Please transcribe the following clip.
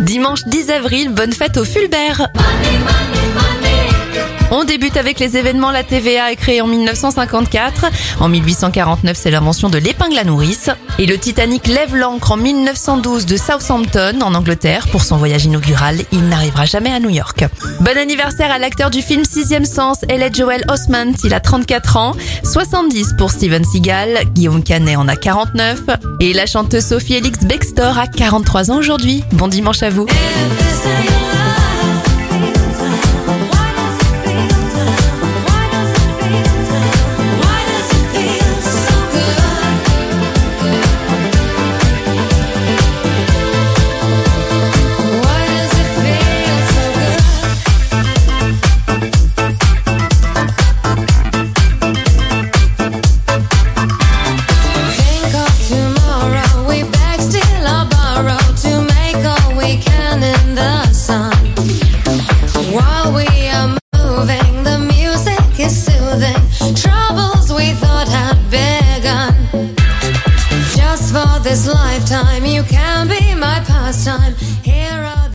Dimanche 10 avril, bonne fête au Fulbert. Débute avec les événements. La TVA est créée en 1954. En 1849, c'est l'invention de l'épingle à nourrice. Et le Titanic lève l'ancre en 1912 de Southampton, en Angleterre, pour son voyage inaugural. Il n'arrivera jamais à New York. Bon anniversaire à l'acteur du film Sixième Sens, Elliot Joel Osment. Il a 34 ans. 70 pour Steven Seagal. Guillaume Canet en a 49. Et la chanteuse Sophie Elix Bextor a 43 ans aujourd'hui. Bon dimanche à vous. This lifetime, you can be my pastime. Here